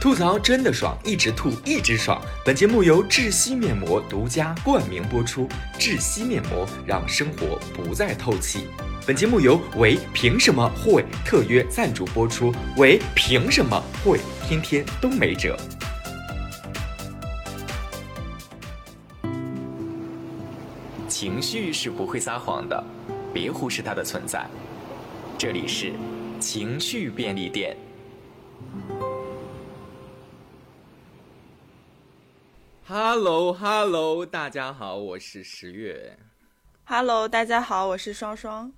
吐槽真的爽，一直吐一直爽。本节目由窒息面膜独家冠名播出，窒息面膜让生活不再透气。本节目由唯凭什么会特约赞助播出，唯凭什么会天天都没辙。情绪是不会撒谎的，别忽视它的存在。这里是情绪便利店。Hello，Hello，大家好，我是十月。Hello，大家好，我是双双。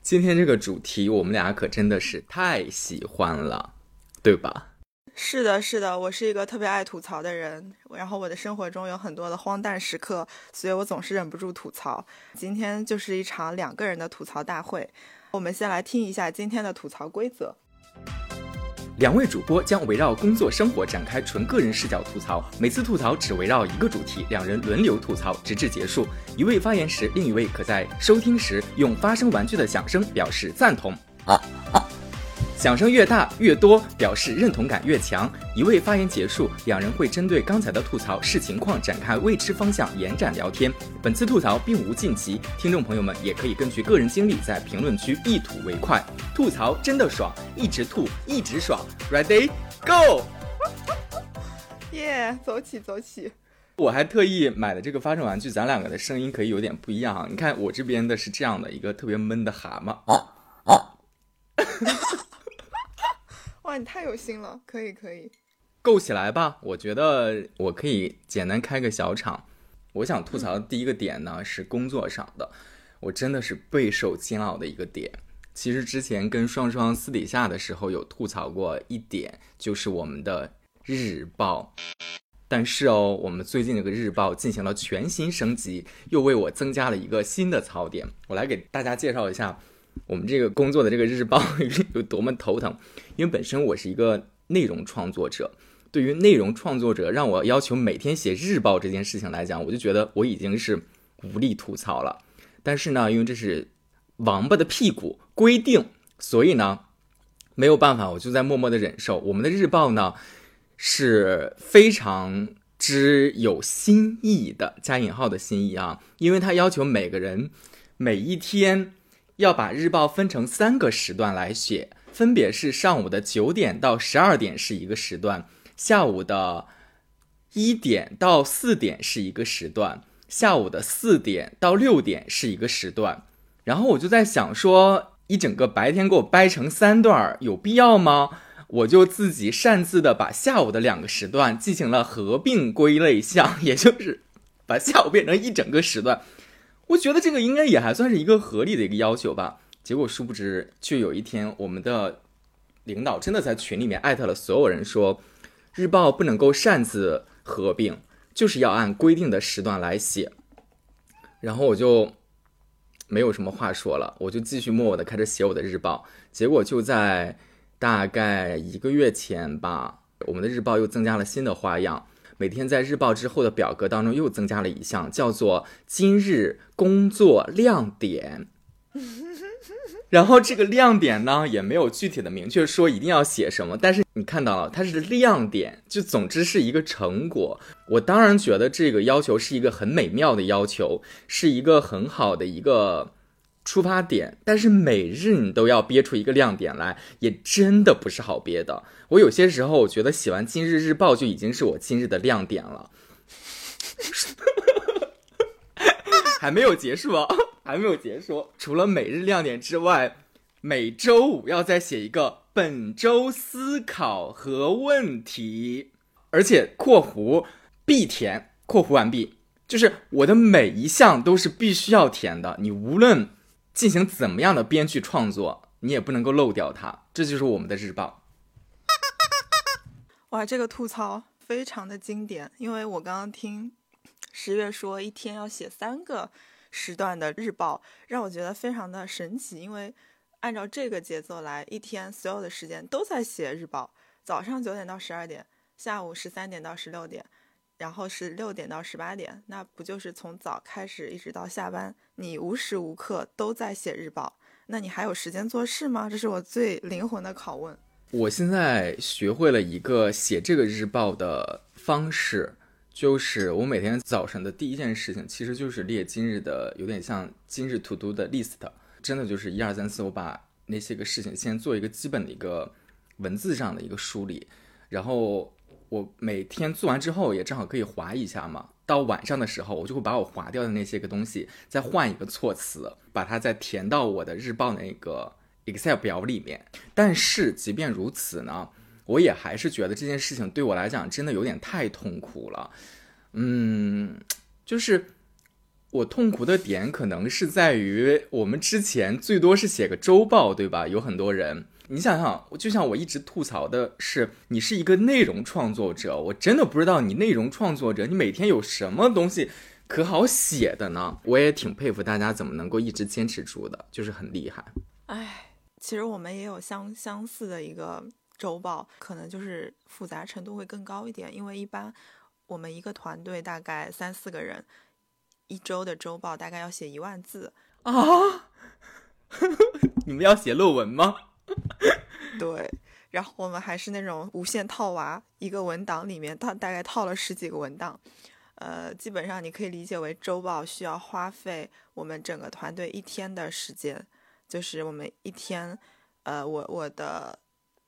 今天这个主题我们俩可真的是太喜欢了，对吧？是的，是的，我是一个特别爱吐槽的人，然后我的生活中有很多的荒诞时刻，所以我总是忍不住吐槽。今天就是一场两个人的吐槽大会，我们先来听一下今天的吐槽规则。两位主播将围绕工作生活展开纯个人视角吐槽，每次吐槽只围绕一个主题，两人轮流吐槽，直至结束。一位发言时，另一位可在收听时用发声玩具的响声表示赞同。响声越大越多，表示认同感越强。一位发言结束，两人会针对刚才的吐槽视情况展开未知方向延展聊天。本次吐槽并无晋级，听众朋友们也可以根据个人经历在评论区一吐为快。吐槽真的爽，一直吐一直爽。Ready go！耶、走起走起！我还特意买了这个发声玩具，咱两个的声音可以有点不一样啊。你看我这边的是这样的一个特别闷的蛤蟆。哇，你太有心了，可以可以。够起来吧？我觉得我可以简单开个小场。我想吐槽的第一个点呢是工作上的，我真的是备受煎熬的一个点。其实之前跟双双私底下的时候有吐槽过一点，就是我们的日报。但是哦，我们最近这个日报进行了全新升级，又为我增加了一个新的槽点。我来给大家介绍一下我们这个工作的这个日报 有多么头疼，因为本身我是一个内容创作者。对于内容创作者让我要求每天写日报这件事情来讲，我就觉得我已经是无力吐槽了。但是呢，因为这是王八的屁股规定，所以呢没有办法，我就在默默的忍受。我们的日报呢是非常之有新意的，加引号的新意啊，因为它要求每个人每一天要把日报分成三个时段来写，分别是上午的九点到十二点是一个时段。下午的一点到四点是一个时段，下午的四点到六点是一个时段。然后我就在想说，一整个白天给我掰成三段，有必要吗？我就自己擅自的把下午的两个时段进行了合并归类项，也就是把下午变成一整个时段。我觉得这个应该也还算是一个合理的一个要求吧。结果殊不知，就有一天我们的领导真的在群里面艾特了所有人说。日报不能够擅自合并，就是要按规定的时段来写。然后我就没有什么话说了，我就继续默默的开始写我的日报。结果就在大概一个月前吧，我们的日报又增加了新的花样。每天在日报之后的表格当中又增加了一项，叫做“今日工作亮点”。然后这个亮点呢，也没有具体的明确说一定要写什么，但是你看到了，它是亮点，就总之是一个成果。我当然觉得这个要求是一个很美妙的要求，是一个很好的一个出发点。但是每日你都要憋出一个亮点来，也真的不是好憋的。我有些时候我觉得写完今日日报就已经是我今日的亮点了，还没有结束啊。还没有结束。除了每日亮点之外，每周五要再写一个本周思考和问题，而且（括弧必填）（括弧完毕）。就是我的每一项都是必须要填的，你无论进行怎么样的编剧创作，你也不能够漏掉它。这就是我们的日报。哇，这个吐槽非常的经典，因为我刚刚听十月说一天要写三个。时段的日报让我觉得非常的神奇，因为按照这个节奏来，一天所有的时间都在写日报。早上九点到十二点，下午十三点到十六点，然后是六点到十八点，那不就是从早开始一直到下班，你无时无刻都在写日报？那你还有时间做事吗？这是我最灵魂的拷问。我现在学会了一个写这个日报的方式，就是我每天早晨的第一件事情，其实就是列今日的，有点像今日 to do 的 list，真的就是一二三四，我把那些个事情先做一个基本的一个文字上的一个梳理，然后我每天做完之后，也正好可以划一下嘛。到晚上的时候，我就会把我划掉的那些个东西，再换一个措辞，把它再填到我的日报那个 Excel 表里面。但是即便如此呢，我也还是觉得这件事情对我来讲真的有点太痛苦了。嗯，就是我痛苦的点可能是在于，我们之前最多是写个周报，对吧？有很多人。你想想，就像我一直吐槽的是，你是一个内容创作者，我真的不知道你内容创作者，你每天有什么东西可好写的呢？我也挺佩服大家怎么能够一直坚持住的，就是很厉害。哎，其实我们也有相相似的一个周报，可能就是复杂程度会更高一点，因为一般我们一个团队大概三四个人，一周的周报大概要写一万字啊。你们要写论文吗？对，然后我们还是那种无限套娃，一个文档里面它大概套了十几个文档，呃，基本上你可以理解为周报需要花费我们整个团队一天的时间，就是我们一天，呃，我我的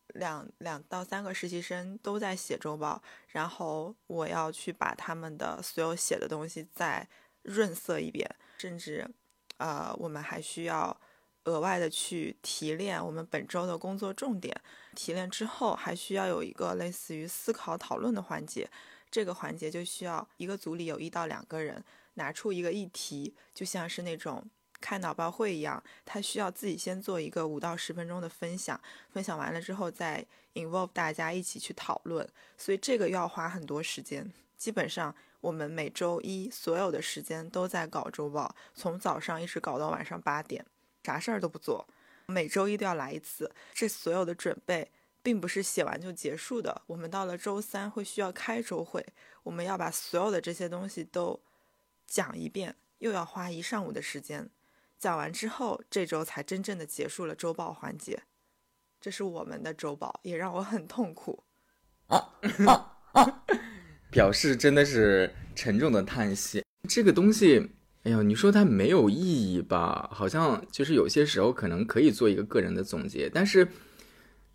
两两到三个实习生都在写周报，然后我要去把他们的所有写的东西再润色一遍，甚至，呃，我们还需要。额外的去提炼我们本周的工作重点，提炼之后还需要有一个类似于思考讨论的环节，这个环节就需要一个组里有一到两个人拿出一个议题，就像是那种开脑报会一样，他需要自己先做一个五到十分钟的分享，分享完了之后再 involve 大家一起去讨论，所以这个要花很多时间。基本上我们每周一所有的时间都在搞周报，从早上一直搞到晚上八点。啥事儿都不做，每周一都要来一次。这所有的准备并不是写完就结束的。我们到了周三会需要开周会，我们要把所有的这些东西都讲一遍，又要花一上午的时间。讲完之后，这周才真正的结束了周报环节。这是我们的周报，也让我很痛苦。表示真的是沉重的叹息。这个东西。哎呦，你说它没有意义吧？好像就是有些时候可能可以做一个个人的总结，但是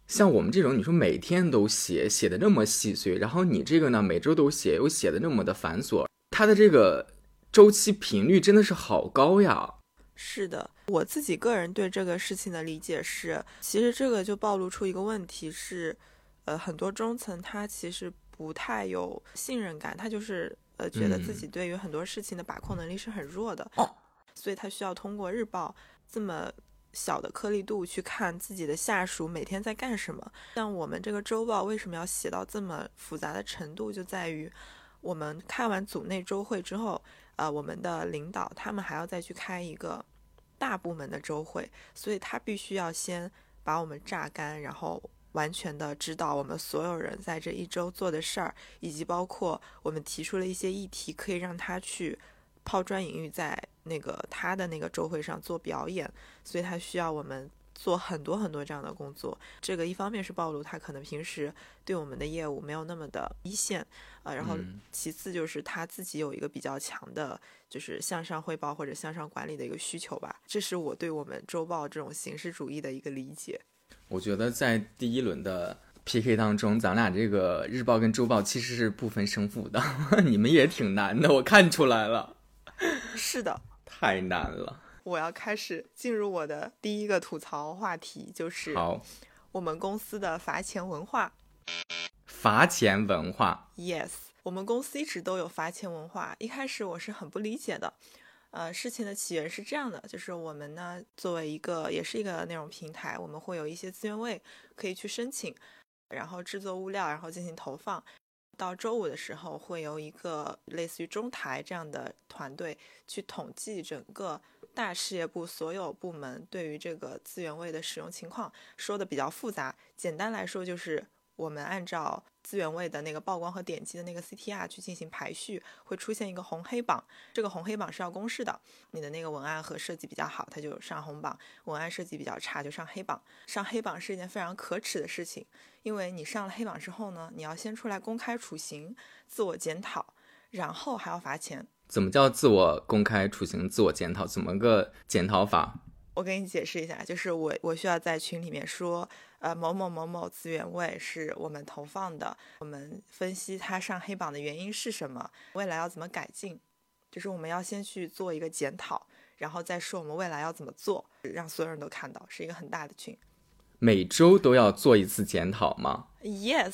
像我们这种，你说每天都写，写的那么细碎，然后你这个呢，每周都写，又写的那么的繁琐，它的这个周期频率真的是好高呀。是的，我自己个人对这个事情的理解是，其实这个就暴露出一个问题是，呃，很多中层他其实不太有信任感，他就是。呃，觉得自己对于很多事情的把控能力是很弱的，所以他需要通过日报这么小的颗粒度去看自己的下属每天在干什么。像我们这个周报为什么要写到这么复杂的程度，就在于我们开完组内周会之后，呃，我们的领导他们还要再去开一个大部门的周会，所以他必须要先把我们榨干，然后。完全的知道我们所有人在这一周做的事儿，以及包括我们提出了一些议题，可以让他去抛砖引玉，在那个他的那个周会上做表演，所以他需要我们做很多很多这样的工作。这个一方面是暴露他可能平时对我们的业务没有那么的一线，呃，然后其次就是他自己有一个比较强的，就是向上汇报或者向上管理的一个需求吧。这是我对我们周报这种形式主义的一个理解。我觉得在第一轮的 PK 当中，咱俩这个日报跟周报其实是不分胜负的。你们也挺难的，我看出来了。是的，太难了。我要开始进入我的第一个吐槽话题，就是好，我们公司的罚钱文化。罚钱文化？Yes，我们公司一直都有罚钱文化。一开始我是很不理解的。呃，事情的起源是这样的，就是我们呢，作为一个也是一个内容平台，我们会有一些资源位可以去申请，然后制作物料，然后进行投放。到周五的时候，会有一个类似于中台这样的团队去统计整个大事业部所有部门对于这个资源位的使用情况。说的比较复杂，简单来说就是我们按照资源位的那个曝光和点击的那个 CTR 去进行排序，会出现一个红黑榜。这个红黑榜是要公示的，你的那个文案和设计比较好，它就上红榜；文案设计比较差，就上黑榜。上黑榜是一件非常可耻的事情，因为你上了黑榜之后呢，你要先出来公开处刑、自我检讨，然后还要罚钱。怎么叫自我公开处刑、自我检讨？怎么个检讨法？我给你解释一下，就是我我需要在群里面说，呃，某某某某资源位是我们投放的，我们分析它上黑榜的原因是什么，未来要怎么改进，就是我们要先去做一个检讨，然后再说我们未来要怎么做，让所有人都看到，是一个很大的群。每周都要做一次检讨吗？Yes。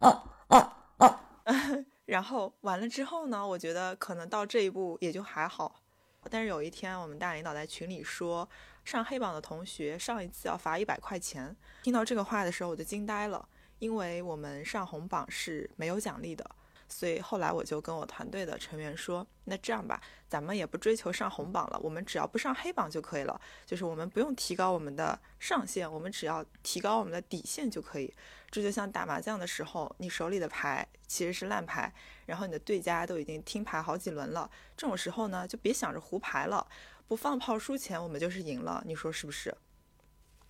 然后完了之后呢？我觉得可能到这一步也就还好。但是有一天，我们大领导在群里说，上黑榜的同学上一次要罚一百块钱。听到这个话的时候，我就惊呆了，因为我们上红榜是没有奖励的。所以后来我就跟我团队的成员说，那这样吧，咱们也不追求上红榜了，我们只要不上黑榜就可以了。就是我们不用提高我们的上限，我们只要提高我们的底线就可以。这就像打麻将的时候，你手里的牌其实是烂牌，然后你的对家都已经听牌好几轮了，这种时候呢，就别想着胡牌了，不放炮输钱，我们就是赢了。你说是不是？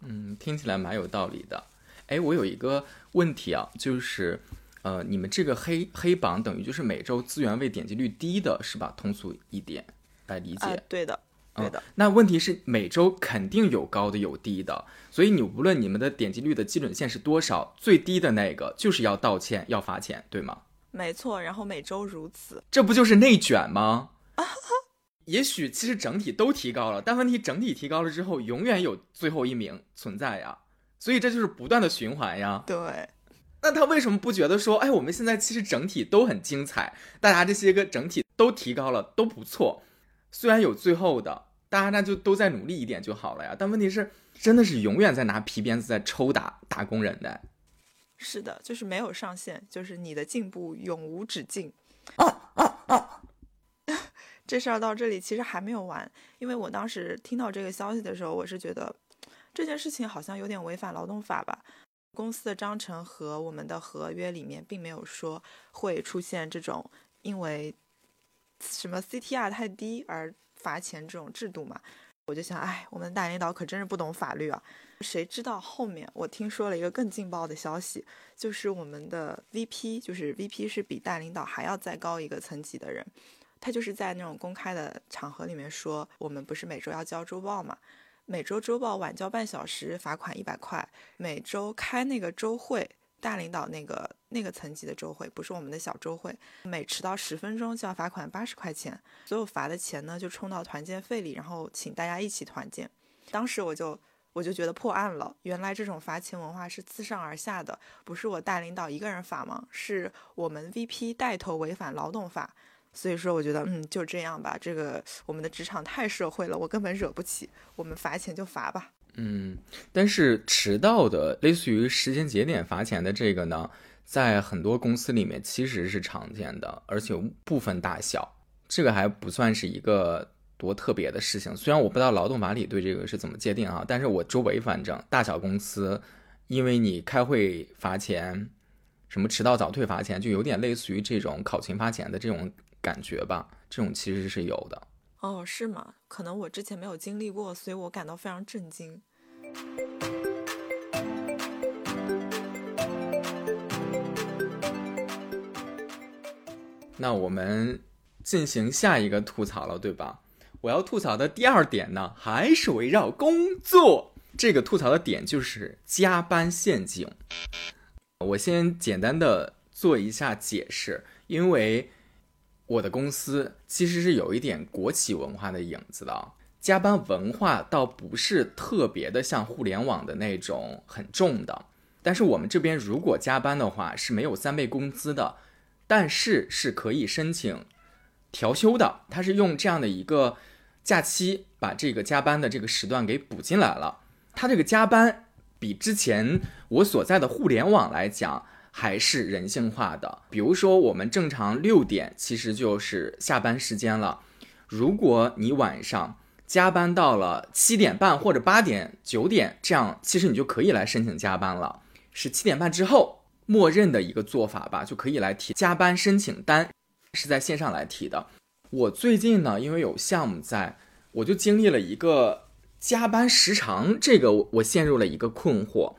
嗯，听起来蛮有道理的。哎，我有一个问题啊，就是。呃，你们这个黑黑榜等于就是每周资源位点击率低的是吧？通俗一点来理解。对的，对的。那问题是每周肯定有高的有低的，所以你无论你们的点击率的基准线是多少，最低的那个就是要道歉要罚钱，对吗？没错，然后每周如此，这不就是内卷吗？也许其实整体都提高了，但问题整体提高了之后，永远有最后一名存在呀，所以这就是不断的循环呀。对。那他为什么不觉得说，哎，我们现在其实整体都很精彩，大家这些个整体都提高了，都不错。虽然有最后的，大家那就都在努力一点就好了呀。但问题是，真的是永远在拿皮鞭子在抽打打工人的。是的，就是没有上限，就是你的进步永无止境。这事儿到这里其实还没有完，因为我当时听到这个消息的时候，我是觉得这件事情好像有点违反劳动法吧。公司的章程和我们的合约里面并没有说会出现这种因为什么 CTR 太低而罚钱这种制度嘛？我就想，哎，我们大领导可真是不懂法律啊！谁知道后面我听说了一个更劲爆的消息，就是我们的 VP，就是 VP 是比大领导还要再高一个层级的人，他就是在那种公开的场合里面说，我们不是每周要交周报嘛？每周周报晚交半小时，罚款一百块。每周开那个周会，大领导那个那个层级的周会，不是我们的小周会，每迟到十分钟就要罚款八十块钱。所有罚的钱呢，就充到团建费里，然后请大家一起团建。当时我就我就觉得破案了，原来这种罚钱文化是自上而下的，不是我大领导一个人罚吗？是我们 VP 带头违反劳动法。所以说，我觉得，嗯，就这样吧。这个我们的职场太社会了，我根本惹不起。我们罚钱就罚吧。嗯，但是迟到的，类似于时间节点罚钱的这个呢，在很多公司里面其实是常见的，而且部分大小，这个还不算是一个多特别的事情。虽然我不知道劳动法里对这个是怎么界定啊，但是我周围反正大小公司，因为你开会罚钱，什么迟到早退罚钱，就有点类似于这种考勤罚钱的这种。感觉吧，这种其实是有的。哦，是吗？可能我之前没有经历过，所以我感到非常震惊。那我们进行下一个吐槽了，对吧？我要吐槽的第二点呢，还是围绕工作。这个吐槽的点就是加班陷阱。我先简单的做一下解释，因为。我的公司其实是有一点国企文化的影子的，加班文化倒不是特别的像互联网的那种很重的，但是我们这边如果加班的话是没有三倍工资的，但是是可以申请调休的，它是用这样的一个假期把这个加班的这个时段给补进来了，它这个加班比之前我所在的互联网来讲。还是人性化的，比如说我们正常六点其实就是下班时间了，如果你晚上加班到了七点半或者八点九点，这样其实你就可以来申请加班了。是七点半之后默认的一个做法吧，就可以来提加班申请单，是在线上来提的。我最近呢，因为有项目在，我就经历了一个加班时长，这个我陷入了一个困惑。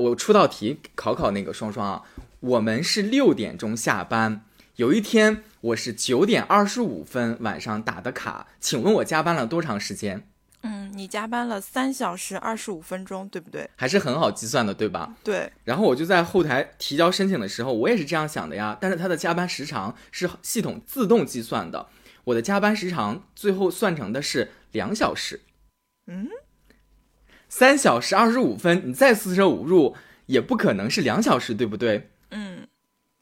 我出道题考考那个双双啊，我们是六点钟下班，有一天我是九点二十五分晚上打的卡，请问我加班了多长时间？嗯，你加班了三小时二十五分钟，对不对？还是很好计算的，对吧？对。然后我就在后台提交申请的时候，我也是这样想的呀。但是它的加班时长是系统自动计算的，我的加班时长最后算成的是两小时。嗯。三小时二十五分，你再四舍五入也不可能是两小时，对不对？嗯，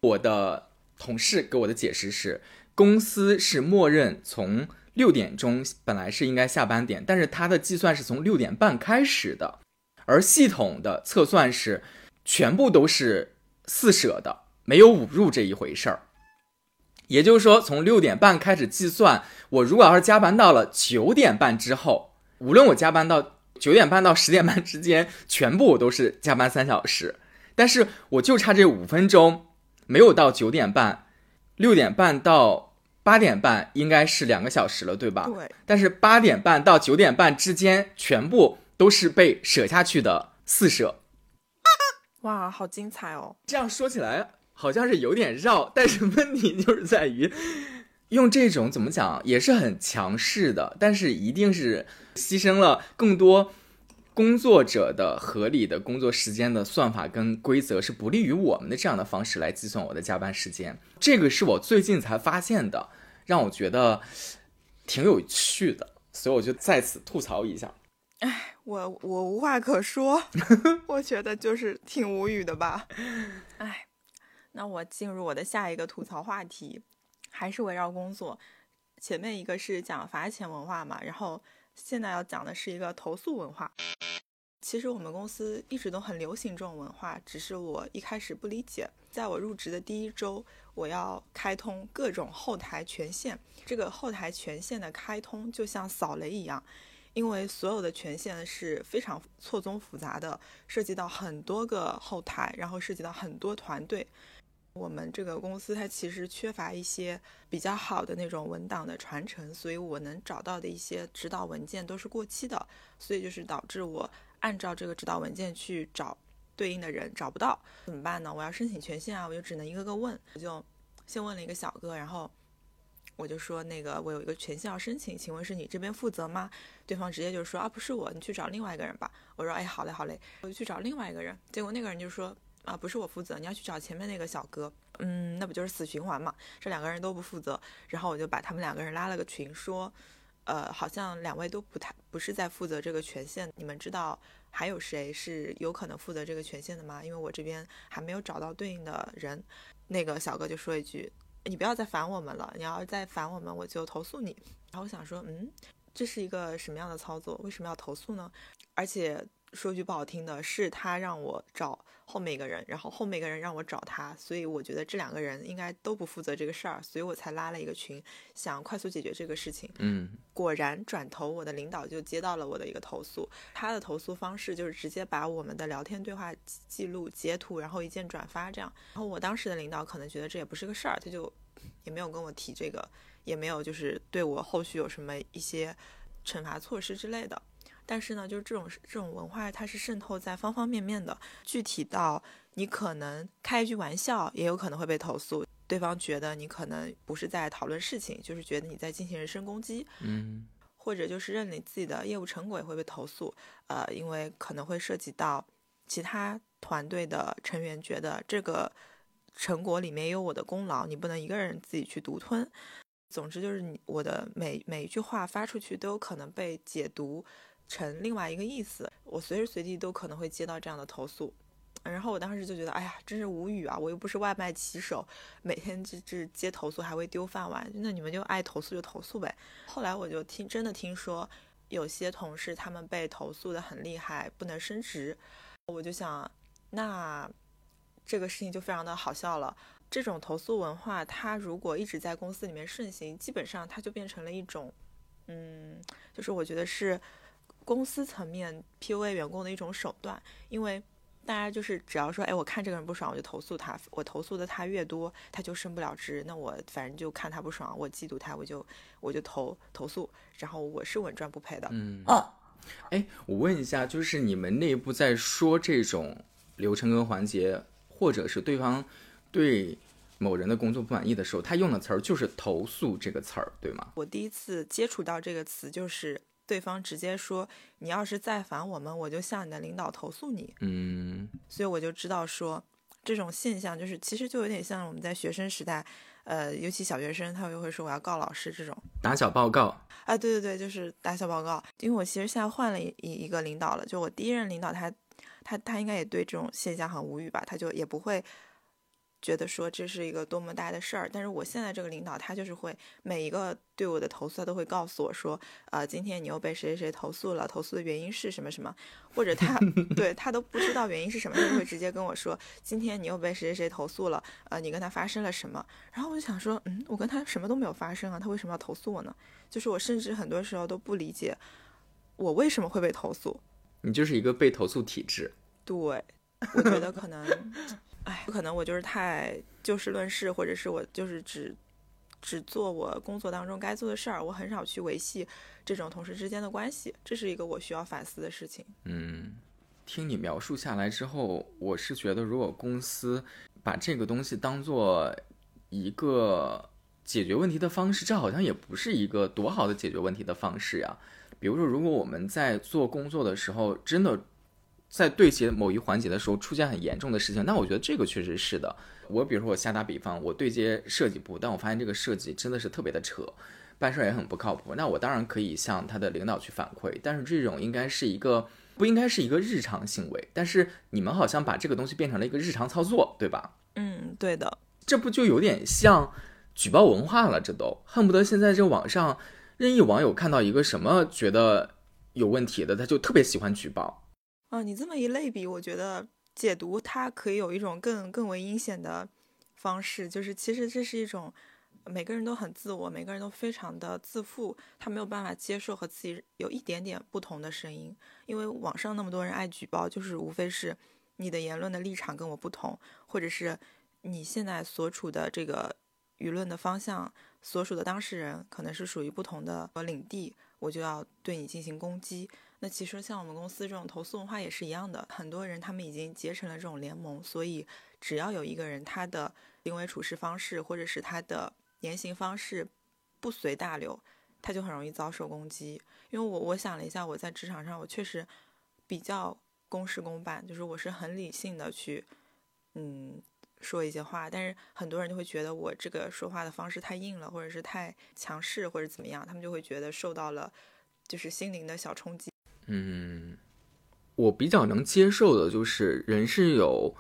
我的同事给我的解释是，公司是默认从六点钟本来是应该下班点，但是它的计算是从六点半开始的，而系统的测算是全部都是四舍的，没有五入这一回事儿。也就是说，从六点半开始计算，我如果要是加班到了九点半之后，无论我加班到。九点半到十点半之间，全部我都是加班三小时，但是我就差这五分钟，没有到九点半，六点半到八点半应该是两个小时了，对吧？对。但是八点半到九点半之间，全部都是被舍下去的四舍。哇，好精彩哦！这样说起来好像是有点绕，但是问题就是在于。用这种怎么讲也是很强势的，但是一定是牺牲了更多工作者的合理的工作时间的算法跟规则，是不利于我们的这样的方式来计算我的加班时间。这个是我最近才发现的，让我觉得挺有趣的，所以我就在此吐槽一下。哎，我我无话可说，我觉得就是挺无语的吧。哎，那我进入我的下一个吐槽话题。还是围绕工作，前面一个是讲罚钱文化嘛，然后现在要讲的是一个投诉文化。其实我们公司一直都很流行这种文化，只是我一开始不理解。在我入职的第一周，我要开通各种后台权限，这个后台权限的开通就像扫雷一样，因为所有的权限是非常错综复杂的，涉及到很多个后台，然后涉及到很多团队。我们这个公司它其实缺乏一些比较好的那种文档的传承，所以我能找到的一些指导文件都是过期的，所以就是导致我按照这个指导文件去找对应的人找不到，怎么办呢？我要申请权限啊，我就只能一个个问，我就先问了一个小哥，然后我就说那个我有一个权限要申请，请问是你这边负责吗？对方直接就说啊不是我，你去找另外一个人吧。我说哎好嘞好嘞，我就去找另外一个人，结果那个人就说。啊，不是我负责，你要去找前面那个小哥。嗯，那不就是死循环嘛？这两个人都不负责，然后我就把他们两个人拉了个群，说，呃，好像两位都不太不是在负责这个权限，你们知道还有谁是有可能负责这个权限的吗？因为我这边还没有找到对应的人。那个小哥就说一句，你不要再烦我们了，你要再烦我们，我就投诉你。然后我想说，嗯，这是一个什么样的操作？为什么要投诉呢？而且。说句不好听的，是他让我找后面一个人，然后后面一个人让我找他，所以我觉得这两个人应该都不负责这个事儿，所以我才拉了一个群，想快速解决这个事情。嗯，果然转头我的领导就接到了我的一个投诉，他的投诉方式就是直接把我们的聊天对话记录截图，然后一键转发这样。然后我当时的领导可能觉得这也不是个事儿，他就也没有跟我提这个，也没有就是对我后续有什么一些惩罚措施之类的。但是呢，就是这种这种文化，它是渗透在方方面面的。具体到你可能开一句玩笑，也有可能会被投诉，对方觉得你可能不是在讨论事情，就是觉得你在进行人身攻击。嗯，或者就是认领自己的业务成果也会被投诉，呃，因为可能会涉及到其他团队的成员觉得这个成果里面有我的功劳，你不能一个人自己去独吞。总之就是你我的每每一句话发出去都有可能被解读。成另外一个意思，我随时随地都可能会接到这样的投诉，然后我当时就觉得，哎呀，真是无语啊！我又不是外卖骑手，每天就就接投诉还会丢饭碗，那你们就爱投诉就投诉呗。后来我就听真的听说有些同事他们被投诉的很厉害，不能升职，我就想，那这个事情就非常的好笑了。这种投诉文化，它如果一直在公司里面盛行，基本上它就变成了一种，嗯，就是我觉得是。公司层面 PUA 员工的一种手段，因为大家就是只要说，哎，我看这个人不爽，我就投诉他。我投诉的他越多，他就升不了职。那我反正就看他不爽，我嫉妒他，我就我就投投诉。然后我是稳赚不赔的。嗯哦，哎，我问一下，就是你们内部在说这种流程跟环节，或者是对方对某人的工作不满意的时候，他用的词儿就是“投诉”这个词儿，对吗？我第一次接触到这个词，就是对方直接说：“你要是再烦我们，我就向你的领导投诉你。嗯”所以我就知道说，这种现象就是其实就有点像我们在学生时代，呃，尤其小学生，他就会说我要告老师这种。打小报告，啊，对对对，就是打小报告。因为我其实现在换了一一一个领导了，就我第一任领导他，他他应该也对这种现象很无语吧，他就也不会觉得说这是一个多么大的事儿。但是我现在这个领导，他就是会每一个对我的投诉，他都会告诉我说，呃，今天你又被谁谁谁投诉了，投诉的原因是什么什么，或者他 对他都不知道原因是什么，他就会直接跟我说，今天你又被谁谁谁投诉了，呃，你跟他发生了什么？然后我就想说，嗯，我跟他什么都没有发生啊，他为什么要投诉我呢？就是我甚至很多时候都不理解我为什么会被投诉。你就是一个被投诉体质。对，我觉得可能，哎，可能我就是太就事论事，或者是我就是只只做我工作当中该做的事儿，我很少去维系这种同事之间的关系，这是一个我需要反思的事情。嗯，听你描述下来之后，我是觉得，如果公司把这个东西当做一个解决问题的方式，这好像也不是一个多好的解决问题的方式呀。比如说，如果我们在做工作的时候，真的在对接某一环节的时候出现很严重的事情，那我觉得这个确实是的。我比如说，我瞎打比方，我对接设计部，但我发现这个设计真的是特别的扯，办事儿也很不靠谱。那我当然可以向他的领导去反馈，但是这种应该是一个不应该是一个日常行为。但是你们好像把这个东西变成了一个日常操作，对吧？嗯，对的。这不就有点像举报文化了？这都恨不得现在这网上任意网友看到一个什么觉得有问题的，他就特别喜欢举报。啊，你这么一类比，我觉得解读它可以有一种更更为阴险的方式，就是其实这是一种每个人都很自我，每个人都非常的自负，他没有办法接受和自己有一点点不同的声音，因为网上那么多人爱举报，就是无非是你的言论的立场跟我不同，或者是你现在所处的这个舆论的方向，所属的当事人可能是属于不同的领地，我就要对你进行攻击。那其实像我们公司这种投诉文化也是一样的，很多人他们已经结成了这种联盟，所以只要有一个人他的行为处事方式或者是他的言行方式不随大流，他就很容易遭受攻击。因为我我想了一下，我在职场上我确实比较公事公办，就是我是很理性的去嗯说一些话，但是很多人就会觉得我这个说话的方式太硬了，或者是太强势或者怎么样，他们就会觉得受到了就是心灵的小冲击。嗯，我比较能接受的就是人是有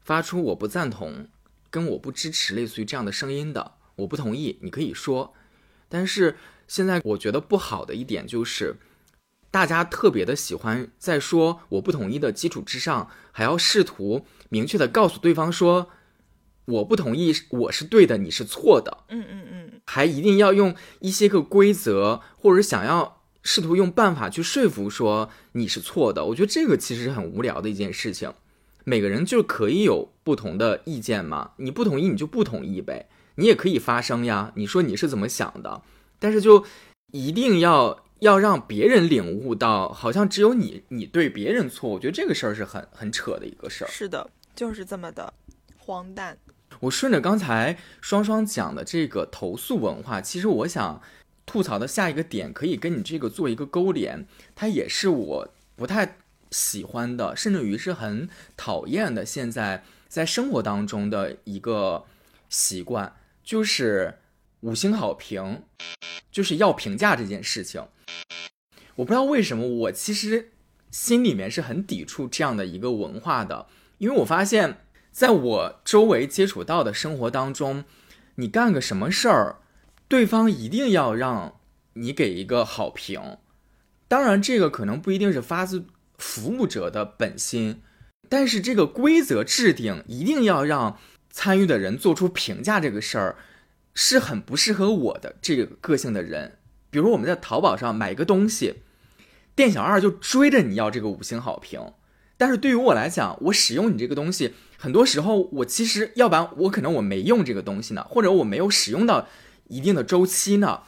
发出我不赞同跟我不支持类似于这样的声音的，我不同意，你可以说。但是现在我觉得不好的一点就是，大家特别的喜欢在说我不同意的基础之上，还要试图明确的告诉对方说我不同意，我是对的，你是错的。嗯嗯嗯，还一定要用一些个规则，或者想要试图用办法去说服说你是错的。我觉得这个其实是很无聊的一件事情。每个人就可以有不同的意见嘛，你不同意你就不同意呗，你也可以发声呀。你说你是怎么想的，但是就一定要要让别人领悟到，好像只有你你对别人错。我觉得这个事儿是很很扯的一个事儿。是的，就是这么的荒诞。我顺着刚才双双讲的这个投诉文化，其实我想吐槽的下一个点，可以跟你这个做一个勾连，它也是我不太喜欢的，甚至于是很讨厌的。现在在生活当中的一个习惯，就是五星好评，就是要评价这件事情。我不知道为什么，我其实心里面是很抵触这样的一个文化的，因为我发现。在我周围接触到的生活当中，你干个什么事儿，对方一定要让你给一个好评。当然，这个可能不一定是发自服务者的本心，但是这个规则制定一定要让参与的人做出评价，这个事儿是很不适合我的这个个性的人。比如我们在淘宝上买一个东西，店小二就追着你要这个五星好评。但是对于我来讲，我使用你这个东西，很多时候我其实要不然我可能我没用这个东西呢，或者我没有使用到一定的周期呢，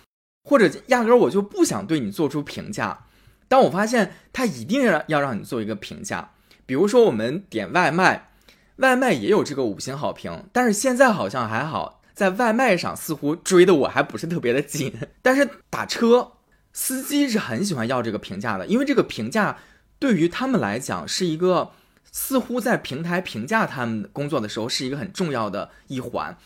或者压根儿我就不想对你做出评价。当我发现他一定要要让你做一个评价，比如说我们点外卖，外卖也有这个五星好评，但是现在好像还好，在外卖上似乎追的我还不是特别的紧，但是打车。司机是很喜欢要这个评价的，因为这个评价对于他们来讲是一个似乎在平台评价他们工作的时候是一个很重要的一环。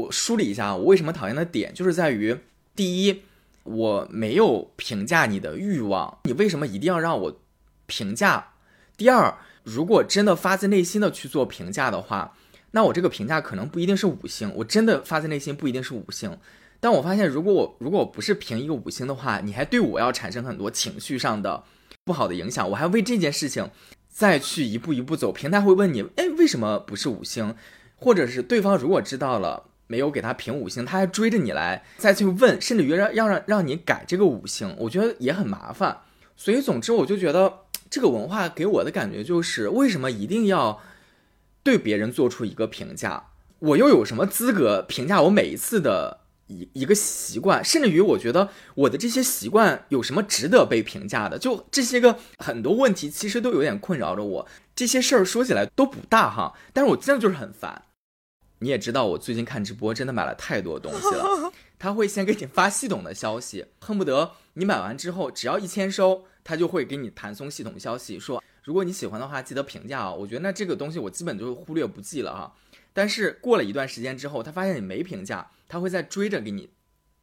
我梳理一下，我为什么讨厌的点就是在于：第一，我没有评价你的欲望，你为什么一定要让我评价？第二，如果真的发自内心的去做评价的话，那我这个评价可能不一定是五星，我真的发自内心不一定是五星。但我发现，如果我如果我不是评一个五星的话，你还对我要产生很多情绪上的不好的影响，我还为这件事情再去一步一步走。平台会问你，哎，为什么不是五星？或者是对方如果知道了没有给他评五星，他还追着你来再去问，甚至于让要让让你改这个五星，我觉得也很麻烦。所以总之，我就觉得这个文化给我的感觉就是，为什么一定要对别人做出一个评价？我又有什么资格评价我每一次的？一一个习惯，甚至于我觉得我的这些习惯有什么值得被评价的？就这些个很多问题，其实都有点困扰着我。这些事儿说起来都不大哈，但是我真的就是很烦。你也知道，我最近看直播真的买了太多东西了。他会先给你发系统的消息，恨不得你买完之后只要一签收，他就会给你弹送系统消息，说如果你喜欢的话，记得评价啊。我觉得那这个东西我基本就忽略不计了哈。但是过了一段时间之后，他发现你没评价。他会再追着给你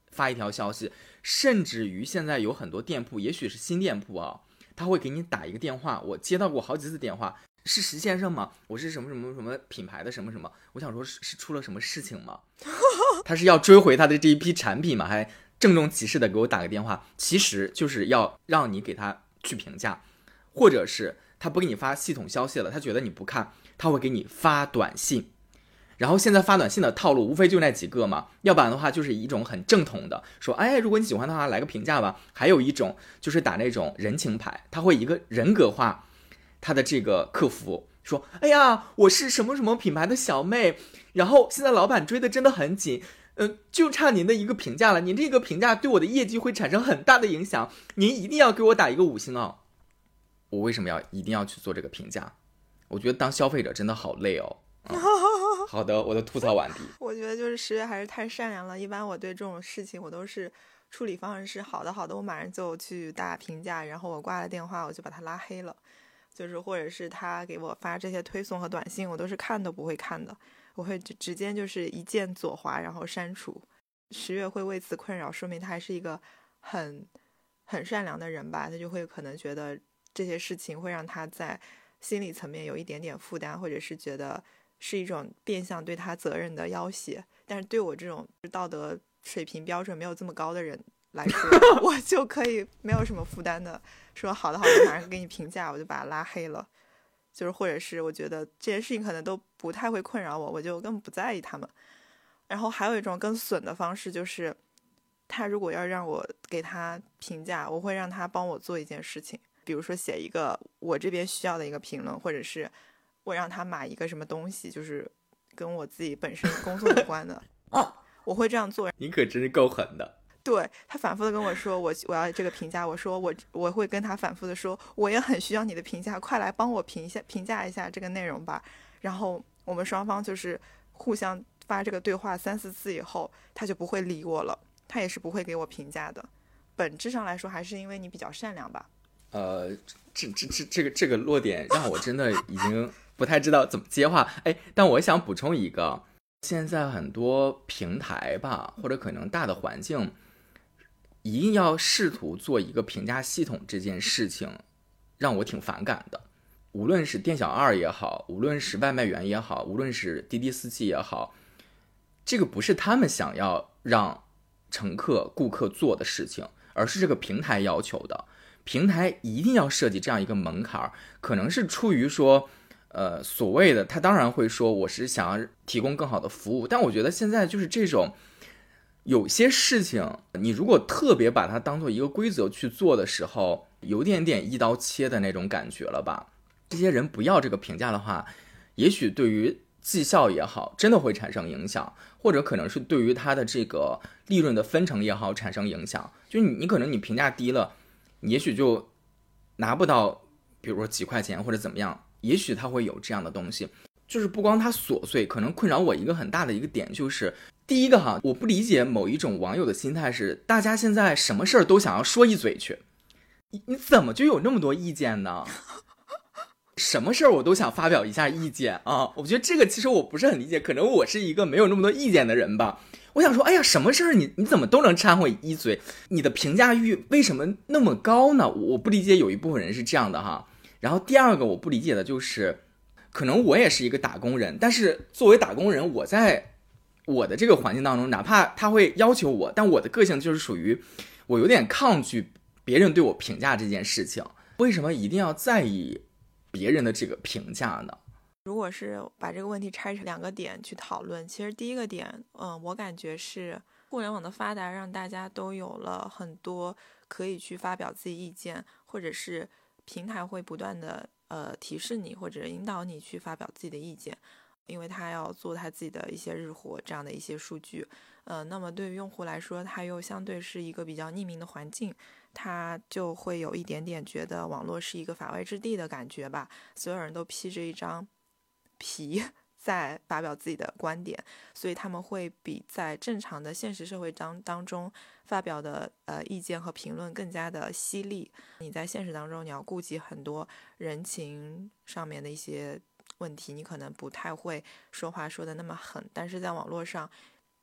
发一条消息，甚至于现在有很多店铺，也许是新店铺啊，他会给你打一个电话。我接到过好几次电话，是石先生吗？我是什么什么什么品牌的什么什么？我想说，是是出了什么事情吗？他是要追回他的这一批产品吗？还郑重其事的给我打个电话，其实就是要让你给他去评价，或者是他不给你发系统消息了，他觉得你不看，他会给你发短信。然后现在发短信的套路无非就那几个嘛，要不然的话就是一种很正统的，说哎，如果你喜欢的话来个评价吧。还有一种就是打那种人情牌，他会一个人格化他的这个客服，说哎呀，我是什么什么品牌的小妹，然后现在老板追的真的很紧，嗯，就差您的一个评价了，您这个评价对我的业绩会产生很大的影响，您一定要给我打一个五星哦。我为什么要一定要去做这个评价？我觉得当消费者真的好累哦。好的，我的吐槽完毕。我觉得就是十月还是太善良了。一般我对这种事情，我都是处理方式是好的，好的，我马上就去打评价，然后我挂了电话，我就把他拉黑了。就是或者是他给我发这些推送和短信，我都是看都不会看的，我会直接就是一键左滑，然后删除。十月会为此困扰，说明他还是一个很很善良的人吧？他就会可能觉得这些事情会让他在心理层面有一点点负担，或者是觉得。是一种变相对他责任的要挟，但是对我这种道德水平标准没有这么高的人来说，我就可以没有什么负担的说好的好的，马上给你评价，我就把他拉黑了。就是或者是我觉得这件事情可能都不太会困扰我，我就根本不在意他们。然后还有一种更损的方式，就是他如果要让我给他评价，我会让他帮我做一件事情，比如说写一个我这边需要的一个评论，或者是。我让他买一个什么东西，就是跟我自己本身工作有关的 哦，我会这样做。你可真是够狠的。对他反复的跟我说，我我要这个评价。我说我我会跟他反复的说，我也很需要你的评价，快来帮我评一下评价一下这个内容吧。然后我们双方就是互相发这个对话三四次以后，他就不会理我了，他也是不会给我评价的。本质上来说，还是因为你比较善良吧。呃，这这这这个这个落点让我真的已经。不太知道怎么接话，哎，但我想补充一个，现在很多平台吧，或者可能大的环境，一定要试图做一个评价系统这件事情，让我挺反感的。无论是店小二也好，无论是外卖员也好，无论是滴滴司机也好，这个不是他们想要让乘客、顾客做的事情，而是这个平台要求的。平台一定要设计这样一个门槛儿，可能是出于说。呃，所谓的他当然会说我是想要提供更好的服务，但我觉得现在就是这种有些事情，你如果特别把它当做一个规则去做的时候，有点点一刀切的那种感觉了吧？这些人不要这个评价的话，也许对于绩效也好，真的会产生影响，或者可能是对于他的这个利润的分成也好产生影响。就你，你可能你评价低了，也许就拿不到，比如说几块钱或者怎么样，也许他会有这样的东西。就是不光他琐碎，可能困扰我一个很大的一个点就是，第一个哈，我不理解某一种网友的心态是，大家现在什么事儿都想要说一嘴去，你你怎么就有那么多意见呢？什么事儿我都想发表一下意见啊！我觉得这个其实我不是很理解，可能我是一个没有那么多意见的人吧。我想说，哎呀，什么事儿你你怎么都能掺和一嘴？你的评价欲为什么那么高呢？我不理解，有一部分人是这样的哈。然后第二个我不理解的就是，可能我也是一个打工人，但是作为打工人，我在我的这个环境当中，哪怕他会要求我，但我的个性就是属于我有点抗拒别人对我评价这件事情。为什么一定要在意？别人的这个评价呢？如果是把这个问题拆成两个点去讨论，其实第一个点，嗯，我感觉是互联网的发达让大家都有了很多可以去发表自己意见，或者是平台会不断的呃提示你或者引导你去发表自己的意见，因为他要做他自己的一些日活这样的一些数据，呃，那么对于用户来说，他又相对是一个比较匿名的环境。他就会有一点点觉得网络是一个法外之地的感觉吧，所有人都披着一张皮 在发表自己的观点，所以他们会比在正常的现实社会当当中发表的呃意见和评论更加的犀利。你在现实当中，你要顾及很多人情上面的一些问题，你可能不太会说话说的那么狠，但是在网络上。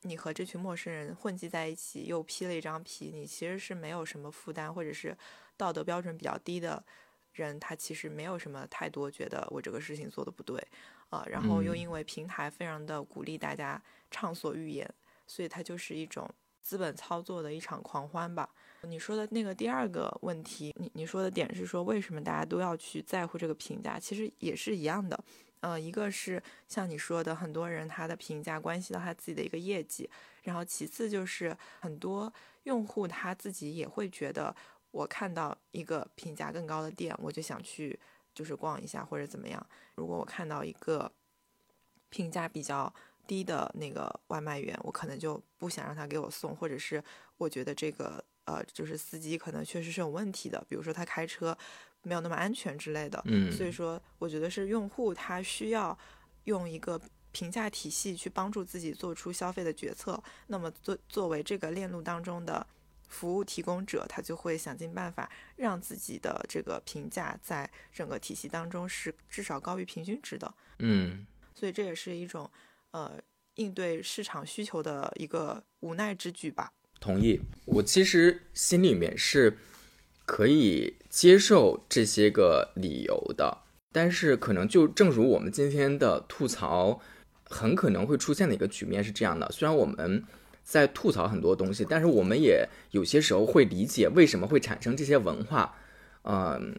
你和这群陌生人混迹在一起，又披了一张皮，你其实是没有什么负担，或者是道德标准比较低的人，他其实没有什么太多觉得我这个事情做的不对，啊，然后又因为平台非常的鼓励大家畅所欲言，所以它就是一种资本操作的一场狂欢吧。你说的那个第二个问题，你你说的点是说为什么大家都要去在乎这个评价，其实也是一样的。呃，一个是像你说的，很多人他的评价关系到他自己的一个业绩，然后其次就是很多用户他自己也会觉得，我看到一个评价更高的店，我就想去就是逛一下或者怎么样。如果我看到一个评价比较低的那个外卖员，我可能就不想让他给我送，或者是我觉得这个呃就是司机可能确实是有问题的，比如说他开车。没有那么安全之类的，嗯，所以说我觉得是用户他需要用一个评价体系去帮助自己做出消费的决策。那么作作为这个链路当中的服务提供者，他就会想尽办法让自己的这个评价在整个体系当中是至少高于平均值的。嗯，所以这也是一种呃应对市场需求的一个无奈之举吧。同意，我其实心里面是。可以接受这些个理由的，但是可能就正如我们今天的吐槽，很可能会出现的一个局面是这样的：虽然我们在吐槽很多东西，但是我们也有些时候会理解为什么会产生这些文化，嗯，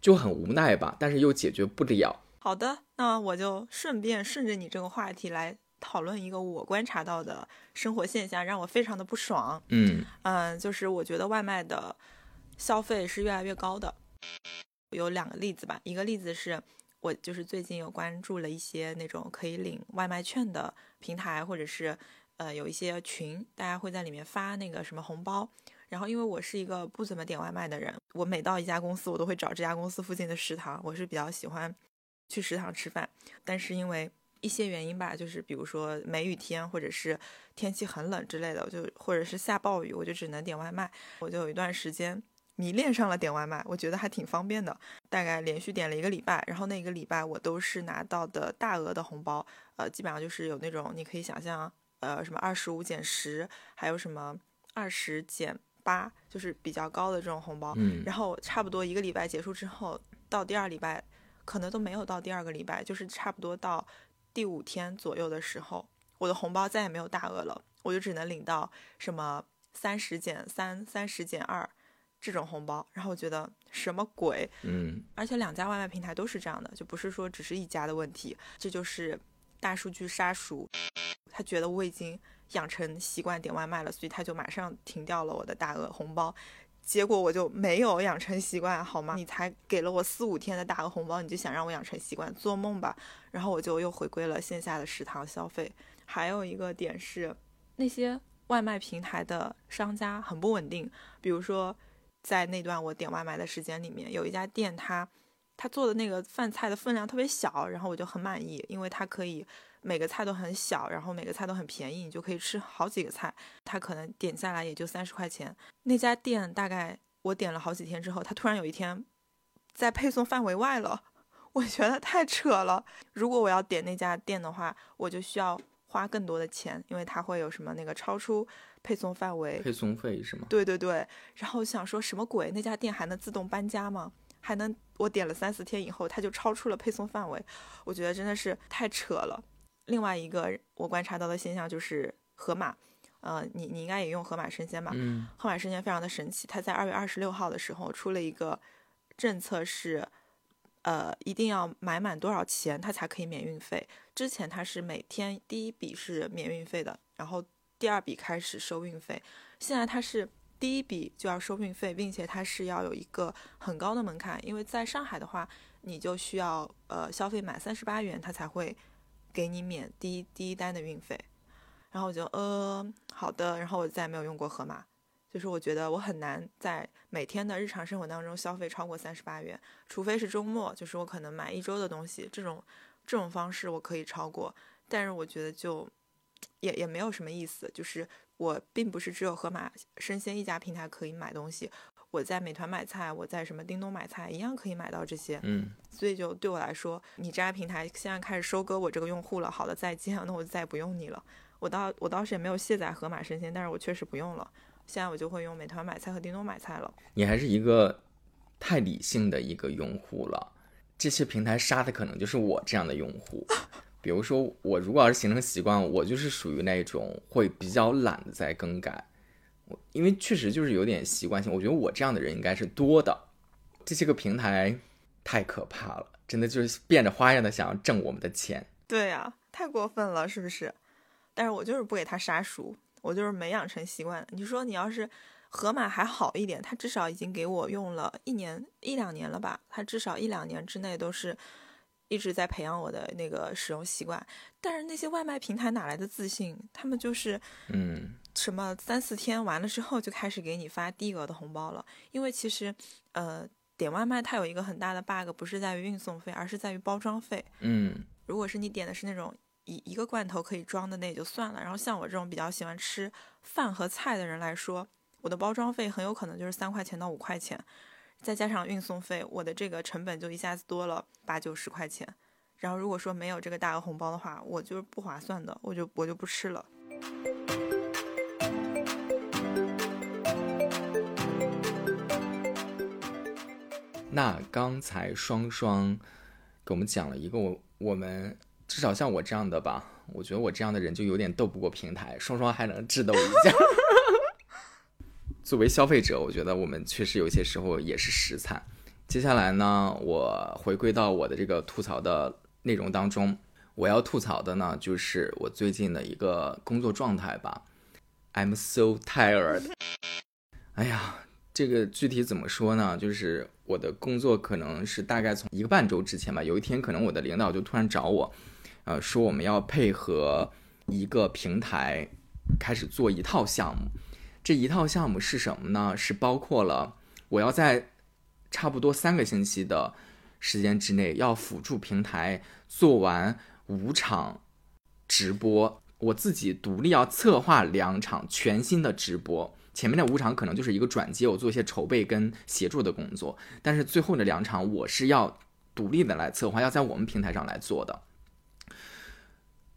就很无奈吧，但是又解决不了。好的，那我就顺便顺着你这个话题来讨论一个我观察到的生活现象，让我非常的不爽。嗯嗯，就是我觉得外卖的。消费是越来越高的，有两个例子吧。一个例子是我就是最近有关注了一些那种可以领外卖券的平台，或者是呃有一些群，大家会在里面发那个什么红包。然后因为我是一个不怎么点外卖的人，我每到一家公司，我都会找这家公司附近的食堂。我是比较喜欢去食堂吃饭，但是因为一些原因吧，就是比如说梅雨天，或者是天气很冷之类的，我就或者是下暴雨，我就只能点外卖。我就有一段时间。迷恋上了点外卖，我觉得还挺方便的。大概连续点了一个礼拜，然后那个礼拜我都是拿到的大额的红包，呃，基本上就是有那种你可以想象，呃，什么二十五减十，还有什么二十减八，就是比较高的这种红包。嗯。然后差不多一个礼拜结束之后，到第二礼拜，可能都没有到第二个礼拜，就是差不多到第五天左右的时候，我的红包再也没有大额了，我就只能领到什么三十减三、三十减二。这种红包，然后我觉得什么鬼？嗯，而且两家外卖平台都是这样的，就不是说只是一家的问题，这就是大数据杀熟。他觉得我已经养成习惯点外卖了，所以他就马上停掉了我的大额红包，结果我就没有养成习惯，好吗？你才给了我四五天的大额红包，你就想让我养成习惯，做梦吧！然后我就又回归了线下的食堂消费。还有一个点是，那些外卖平台的商家很不稳定。比如说，在那段我点外卖的时间里面，有一家店，他他做的那个饭菜的分量特别小，然后我就很满意，因为它可以每个菜都很小，然后每个菜都很便宜，你就可以吃好几个菜。他可能点下来也就三十块钱。那家店大概我点了好几天之后，他突然有一天在配送范围外了，我觉得太扯了。如果我要点那家店的话，我就需要。花更多的钱，因为它会有什么那个超出配送范围，配送费是吗？对对对。然后想说什么鬼？那家店还能自动搬家吗？还能我点了三四天以后，它就超出了配送范围？我觉得真的是太扯了。另外一个我观察到的现象就是盒马，呃，你你应该也用盒马生鲜吧？嗯。盒马生鲜非常的神奇，它在二月二十六号的时候出了一个政策是。呃，一定要买满多少钱，它才可以免运费。之前它是每天第一笔是免运费的，然后第二笔开始收运费。现在它是第一笔就要收运费，并且它是要有一个很高的门槛，因为在上海的话，你就需要呃消费满三十八元，它才会给你免第一第一单的运费。然后我就呃好的，然后我再也没有用过盒马。就是我觉得我很难在每天的日常生活当中消费超过三十八元，除非是周末，就是我可能买一周的东西，这种这种方式我可以超过，但是我觉得就也也没有什么意思。就是我并不是只有盒马生鲜一家平台可以买东西，我在美团买菜，我在什么叮咚买菜一样可以买到这些。嗯，所以就对我来说，你这家平台现在开始收割我这个用户了，好的再见，那我就再也不用你了。我倒我倒是也没有卸载盒马生鲜，但是我确实不用了。现在我就会用美团买菜和叮咚买菜了。你还是一个太理性的一个用户了，这些平台杀的可能就是我这样的用户。比如说，我如果要是形成习惯，我就是属于那种会比较懒的在更改。我因为确实就是有点习惯性，我觉得我这样的人应该是多的。这些个平台太可怕了，真的就是变着花样的想要挣我们的钱。对呀，太过分了，是不是？但是我就是不给他杀熟。我就是没养成习惯。你说你要是盒马还好一点，他至少已经给我用了一年一两年了吧？他至少一两年之内都是一直在培养我的那个使用习惯。但是那些外卖平台哪来的自信？他们就是嗯，什么三四天完了之后就开始给你发低额的红包了。因为其实呃点外卖它有一个很大的 bug，不是在于运送费，而是在于包装费。嗯，如果是你点的是那种。一一个罐头可以装的那也就算了，然后像我这种比较喜欢吃饭和菜的人来说，我的包装费很有可能就是三块钱到五块钱，再加上运送费，我的这个成本就一下子多了八九十块钱。然后如果说没有这个大额红包的话，我就是不划算的，我就我就不吃了。那刚才双双给我们讲了一个我我们。至少像我这样的吧，我觉得我这样的人就有点斗不过平台，双双还能智斗一下。作为消费者，我觉得我们确实有些时候也是实惨。接下来呢，我回归到我的这个吐槽的内容当中，我要吐槽的呢，就是我最近的一个工作状态吧。I'm so tired。哎呀，这个具体怎么说呢？就是我的工作可能是大概从一个半周之前吧，有一天可能我的领导就突然找我。呃，说我们要配合一个平台开始做一套项目，这一套项目是什么呢？是包括了我要在差不多三个星期的时间之内，要辅助平台做完五场直播，我自己独立要策划两场全新的直播。前面的五场可能就是一个转接，我做一些筹备跟协助的工作，但是最后的两场我是要独立的来策划，要在我们平台上来做的。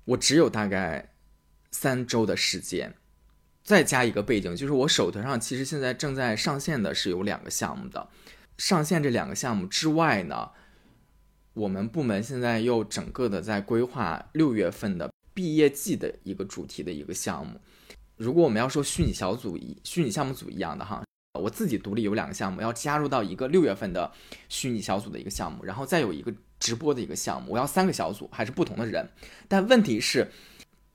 我只有大概三周的时间，再加一个背景，就是我手头上其实现在正在上线的是有两个项目的。上线这两个项目之外呢，我们部门现在又整个的在规划六月份的毕业季的一个主题的一个项目。如果我们要说虚拟小组一、虚拟项目组一样的哈，我自己独立有两个项目要加入到一个六月份的虚拟小组的一个项目，然后再有一个。直播的一个项目，我要三个小组，还是不同的人，但问题是，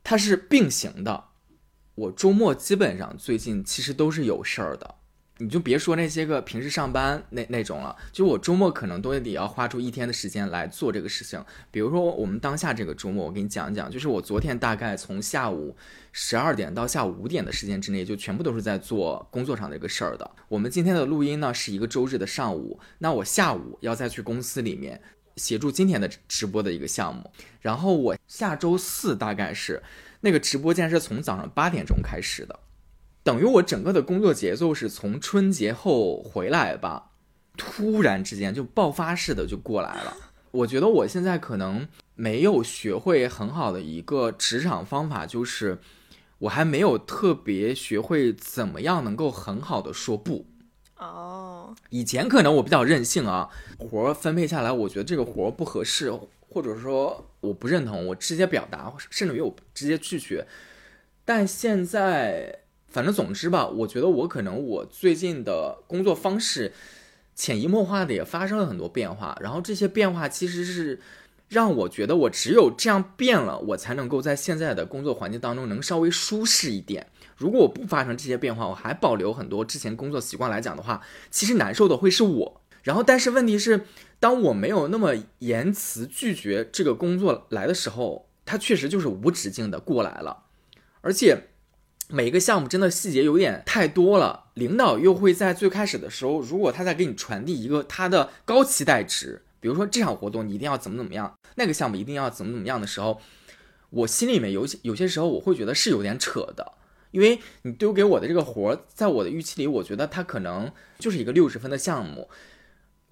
它是并行的。我周末基本上最近其实都是有事儿的，你就别说那些个平时上班那那种了，就我周末可能都得要花出一天的时间来做这个事情。比如说我们当下这个周末，我给你讲讲，就是我昨天大概从下午十二点到下午五点的时间之内，就全部都是在做工作上的一个事儿的。我们今天的录音呢是一个周日的上午，那我下午要再去公司里面协助今天的直播的一个项目，然后我下周四大概是那个直播间是从早上八点钟开始的。等于我整个的工作节奏是从春节后回来吧，突然之间就爆发式的就过来了。我觉得我现在可能没有学会很好的一个职场方法，就是我还没有特别学会怎么样能够很好的说不。哦，以前可能我比较任性啊，活儿分配下来，我觉得这个活儿不合适，或者说我不认同，我直接表达，甚至于我直接拒绝。但现在。反正总之吧，我觉得我可能我最近的工作方式，潜移默化的也发生了很多变化。然后这些变化其实是让我觉得我只有这样变了，我才能够在现在的工作环境当中能稍微舒适一点。如果我不发生这些变化，我还保留很多之前工作习惯来讲的话，其实难受的会是我。然后但是问题是，当我没有那么言辞拒绝这个工作来的时候，它确实就是无止境的过来了，而且。每一个项目真的细节有点太多了，领导又会在最开始的时候，如果他在给你传递一个他的高期待值，比如说这场活动你一定要怎么怎么样，那个项目一定要怎么怎么样的时候，我心里面有些有些时候我会觉得是有点扯的，因为你丢给我的这个活，在我的预期里，我觉得它可能就是一个六十分的项目，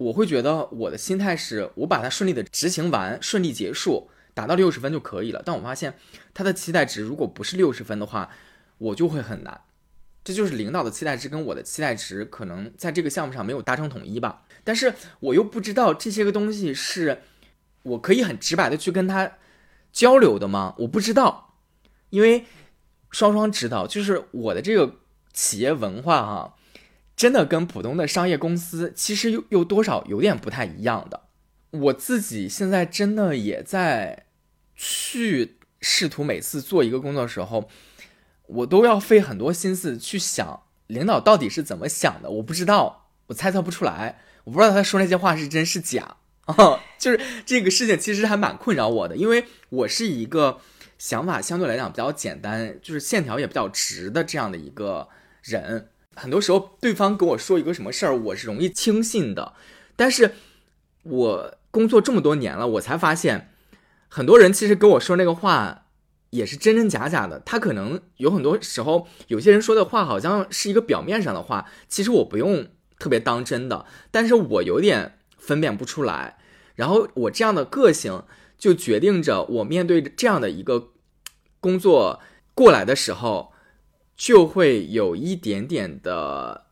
我会觉得我的心态是我把它顺利的执行完，顺利结束，达到六十分就可以了。但我发现他的期待值如果不是六十分的话，我就会很难，这就是领导的期待值跟我的期待值可能在这个项目上没有达成统一吧。但是我又不知道这些个东西是我可以很直白的去跟他交流的吗？我不知道，因为双双知道，就是我的这个企业文化哈，真的跟普通的商业公司其实又又多少有点不太一样的。我自己现在真的也在去试图每次做一个工作的时候。我都要费很多心思去想领导到底是怎么想的，我不知道，我猜测不出来，我不知道他说那些话是真是假啊。就是这个事情其实还蛮困扰我的，因为我是一个想法相对来讲比较简单，就是线条也比较直的这样的一个人。很多时候对方跟我说一个什么事儿，我是容易轻信的。但是我工作这么多年了，我才发现，很多人其实跟我说那个话。也是真真假假的，他可能有很多时候，有些人说的话好像是一个表面上的话，其实我不用特别当真的，但是我有点分辨不出来。然后我这样的个性就决定着我面对这样的一个工作过来的时候，就会有一点点的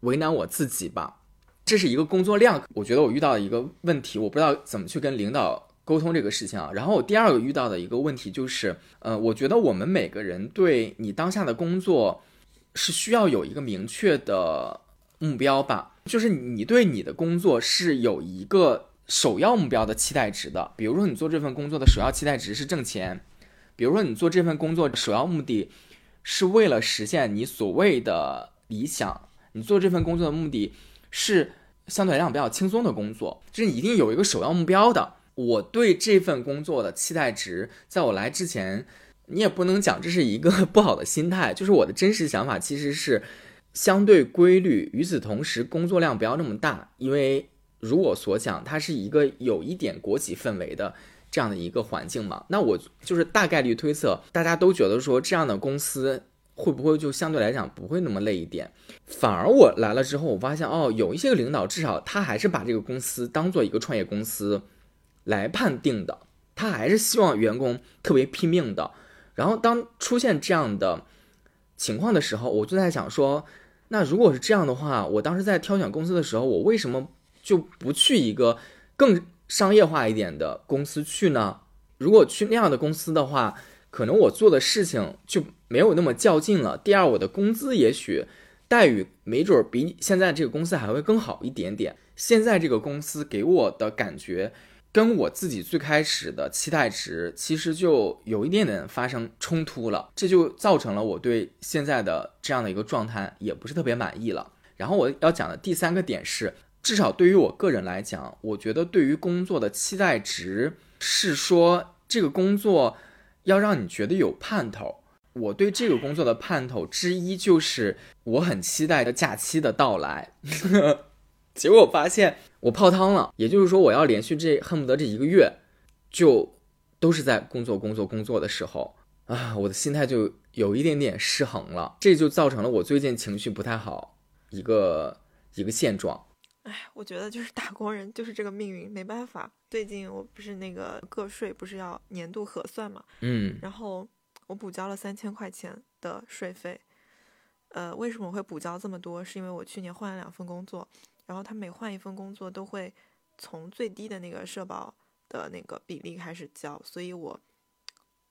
为难我自己吧。这是一个工作量，我觉得我遇到的一个问题，我不知道怎么去跟领导。沟通这个事情啊，然后我第二个遇到的一个问题就是，呃，我觉得我们每个人对你当下的工作是需要有一个明确的目标吧，就是你对你的工作是有一个首要目标的期待值的。比如说你做这份工作的首要期待值是挣钱，比如说你做这份工作首要目的是为了实现你所谓的理想，你做这份工作的目的是相对来讲比较轻松的工作，就是你一定有一个首要目标的。我对这份工作的期待值，在我来之前，你也不能讲这是一个 不好的心态，就是我的真实想法其实是相对规律。与此同时，工作量不要那么大，因为如我所讲，它是一个有一点国企氛围的这样的一个环境嘛。那我就是大概率推测，大家都觉得说这样的公司会不会就相对来讲不会那么累一点？反而我来了之后，我发现哦，有一些领导至少他还是把这个公司当做一个创业公司。来判定的，他还是希望员工特别拼命的。然后当出现这样的情况的时候，我就在想说，那如果是这样的话，我当时在挑选公司的时候，我为什么就不去一个更商业化一点的公司去呢？如果去那样的公司的话，可能我做的事情就没有那么较劲了。第二，我的工资也许待遇没准比现在这个公司还会更好一点点。现在这个公司给我的感觉。跟我自己最开始的期待值，其实就有一点点发生冲突了，这就造成了我对现在的这样的一个状态也不是特别满意了。然后我要讲的第三个点是，至少对于我个人来讲，我觉得对于工作的期待值是说这个工作要让你觉得有盼头。我对这个工作的盼头之一就是我很期待的假期的到来，结果发现我泡汤了。也就是说，我要连续这恨不得这一个月就都是在工作、工作、工作的时候啊，我的心态就有一点点失衡了，这就造成了我最近情绪不太好一个一个现状。哎，我觉得就是打工人就是这个命运，没办法。最近我不是那个个税不是要年度核算嘛，嗯然后我补交了三千块钱的税费。呃，为什么我会补交这么多？是因为我去年换了两份工作，然后他每换一份工作都会从最低的那个社保的那个比例开始交，所以我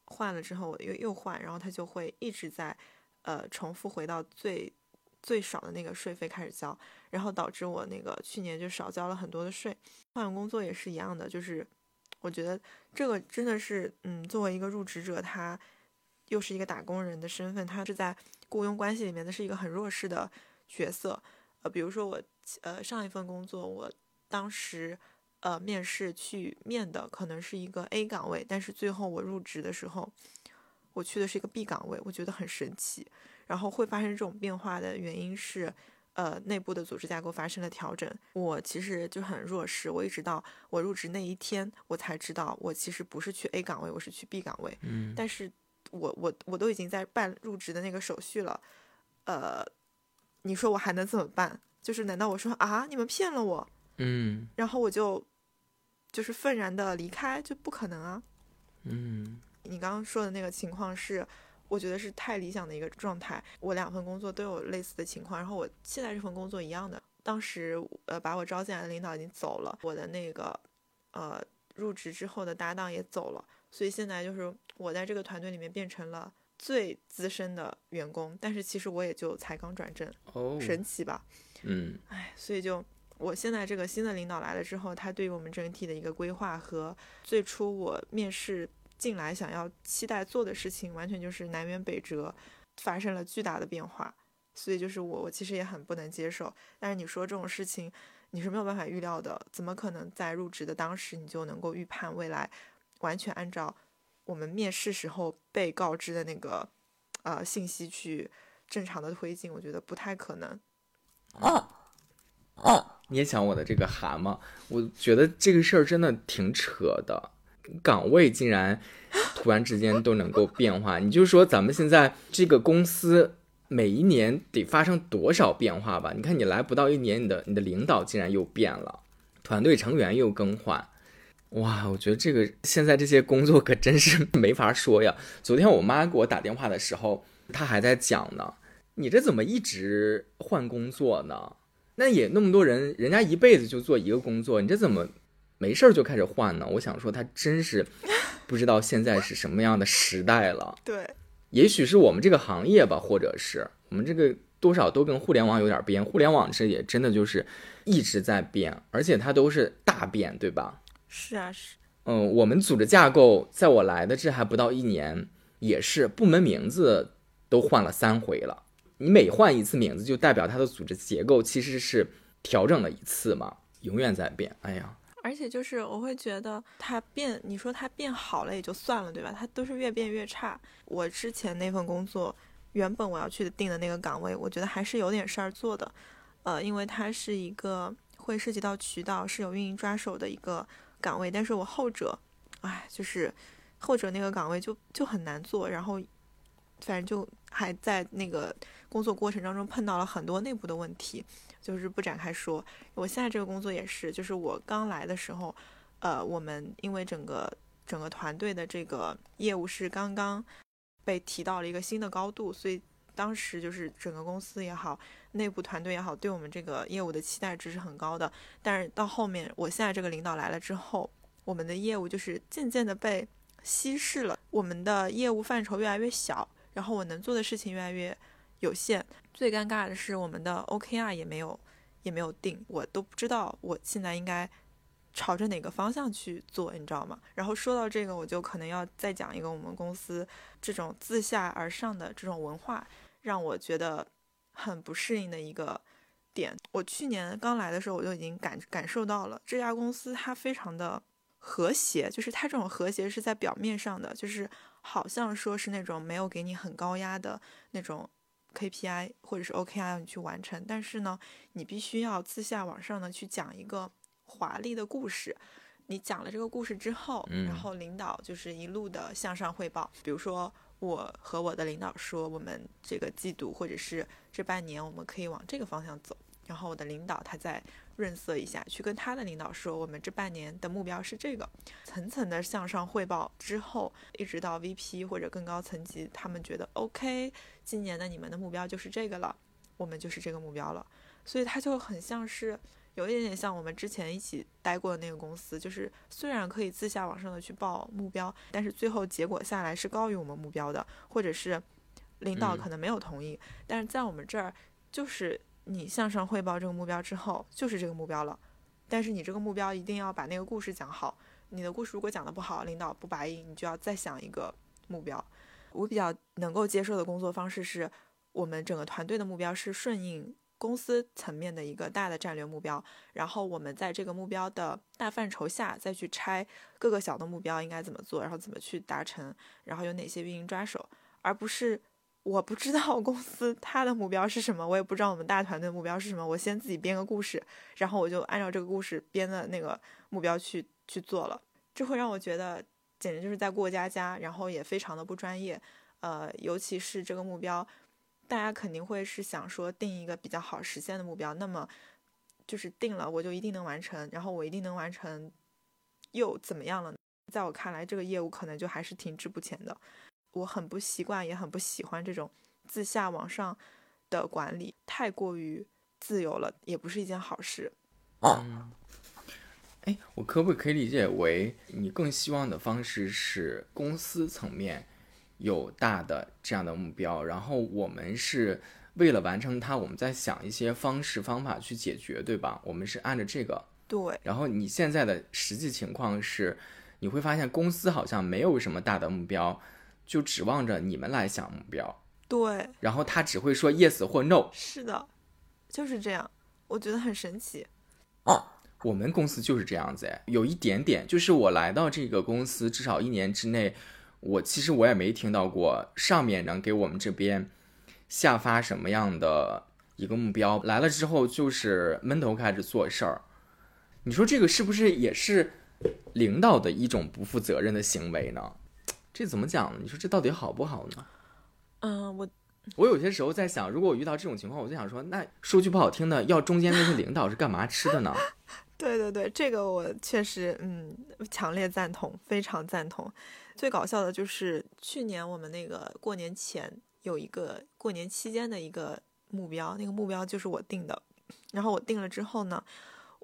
换了之后我又又换，然后他就会一直在呃重复回到最最少的那个税费开始交，然后导致我那个去年就少交了很多的税。换工作也是一样的，就是我觉得这个真的是，嗯，作为一个入职者，他又是一个打工人的身份，他是在雇佣关系里面的是一个很弱势的角色。呃，比如说我呃上一份工作，我当时呃面试去面的可能是一个 A 岗位，但是最后我入职的时候，我去的是一个 B 岗位，我觉得很神奇。然后会发生这种变化的原因是，呃，内部的组织架构发生了调整。我其实就很弱势，我一直到我入职那一天，我才知道我其实不是去 A 岗位，我是去 B 岗位。嗯但是我我我都已经在办入职的那个手续了，呃，你说我还能怎么办？就是难道我说啊，你们骗了我，嗯然后我就就是愤然的离开，就不可能啊。嗯你刚刚说的那个情况是，我觉得是太理想的一个状态。我两份工作都有类似的情况，然后我现在这份工作一样的。当时呃把我招进来的领导已经走了，我的那个呃入职之后的搭档也走了，所以现在就是我在这个团队里面变成了最资深的员工，但是其实我也就才刚转正，哦神奇吧？嗯唉，所以就我现在这个新的领导来了之后，他对于我们整体的一个规划和最初我面试进来想要期待做的事情，完全就是南辕北辙，发生了巨大的变化。所以就是我我其实也很不能接受。但是你说这种事情你是没有办法预料的，怎么可能在入职的当时你就能够预判未来，完全按照我们面试时候被告知的那个呃信息去正常的推进？我觉得不太可能。嗯嗯，你也想我的这个蛤蟆，我觉得这个事儿真的挺扯的，岗位竟然突然之间都能够变化。你就说咱们现在这个公司每一年得发生多少变化吧？你看你来不到一年，你的你的领导竟然又变了，团队成员又更换，哇！我觉得这个现在这些工作可真是 没法说呀。昨天我妈给我打电话的时候，她还在讲呢，你这怎么一直换工作呢？那也那么多人，人家一辈子就做一个工作，你这怎么没事儿就开始换呢？我想说，他真是 不知道现在是什么样的时代了。对，也许是我们这个行业吧，或者是我们这个多少都跟互联网有点边。互联网这也真的就是一直在变，而且它都是大变，对吧？是啊，是。嗯，我们组织架构在我来的这还不到一年，也是部门名字都换了三回了。你每换一次名字，就代表它的组织结构其实是调整了一次嘛，永远在变。哎呀，而且就是我会觉得他变，你说他变好了也就算了，对吧？他都是越变越差。我之前那份工作，原本我要去定的那个岗位，我觉得还是有点事儿做的，呃，因为它是一个会涉及到渠道，是有运营抓手的一个岗位。但是我后者，哎，就是后者那个岗位就就很难做，然后反正就还在那个工作过程当中碰到了很多内部的问题。就是不展开说，我现在这个工作也是，就是我刚来的时候，呃，我们因为整个整个团队的这个业务是刚刚被提到了一个新的高度，所以当时就是整个公司也好，内部团队也好，对我们这个业务的期待值是很高的。但是到后面，我现在这个领导来了之后，我们的业务就是渐渐的被稀释了，我们的业务范畴越来越小，然后我能做的事情越来越有限。最尴尬的是，我们的 OKR 也没有也没有定，我都不知道我现在应该朝着哪个方向去做，你知道吗？然后说到这个，我就可能要再讲一个我们公司这种自下而上的这种文化，让我觉得很不适应的一个点。我去年刚来的时候，我就已经感感受到了这家公司它非常的和谐，就是它这种和谐是在表面上的，就是好像说是那种没有给你很高压的那种 KPI 或者是 OKR 要你去完成，但是呢，你必须要自下往上呢去讲一个华丽的故事。你讲了这个故事之后，然后领导就是一路的向上汇报，比如说。我和我的领导说，我们这个季度或者是这半年，我们可以往这个方向走。然后我的领导他再润色一下，去跟他的领导说，我们这半年的目标是这个，层层的向上汇报之后，一直到 VP 或者更高层级，他们觉得 OK，今年的你们的目标就是这个了，我们就是这个目标了。所以他就很像是。有一点点像我们之前一起待过的那个公司，就是虽然可以自下往上的去报目标，但是最后结果下来是高于我们目标的，或者是领导可能没有同意，但是在我们这儿，就是你向上汇报这个目标之后，就是这个目标了。但是你这个目标一定要把那个故事讲好，你的故事如果讲的不好，领导不答应，你就要再想一个目标。我比较能够接受的工作方式是，我们整个团队的目标是顺应。公司层面的一个大的战略目标，然后我们在这个目标的大范畴下再去拆各个小的目标应该怎么做，然后怎么去达成，然后有哪些运营抓手，而不是我不知道 公司它的目标是什么，我也不知道我们大团队目标是什么，我先自己编个故事，然后我就按照这个故事编的那个目标去去做了，这会让我觉得简直就是在过家家，然后也非常的不专业，呃，尤其是这个目标。大家肯定会是想说定一个比较好实现的目标，那么就是定了我就一定能完成，然后我一定能完成，又怎么样了？在我看来，这个业务可能就还是停滞不前的。我很不习惯，也很不喜欢这种自下往上的管理，太过于自由了，也不是一件好事。嗯，哎，我可不可以理解为你更希望的方式是公司层面？有大的这样的目标，然后我们是为了完成它，我们在想一些方式方法去解决，对吧？我们是按照这个。对。然后你现在的实际情况是，你会发现公司好像没有什么大的目标，就指望着你们来想目标。对。然后他只会说 yes 或 no。是的，就是这样。我觉得很神奇。哦，我们公司就是这样子哎，有一点点，就是我来到这个公司至少一年之内。我其实我也没听到过上面能给我们这边下发什么样的一个目标，来了之后就是闷头开始做事儿。你说这个是不是也是领导的一种不负责任的行为呢？这怎么讲呢？你说这到底好不好呢？嗯，我我有些时候在想，如果我遇到这种情况，我就想说，那说句不好听的，要中间那些领导是干嘛吃的呢？对对对，这个我确实嗯强烈赞同，非常赞同。最搞笑的就是去年我们那个过年前有一个过年期间的一个目标，那个目标就是我定的。然后我定了之后呢，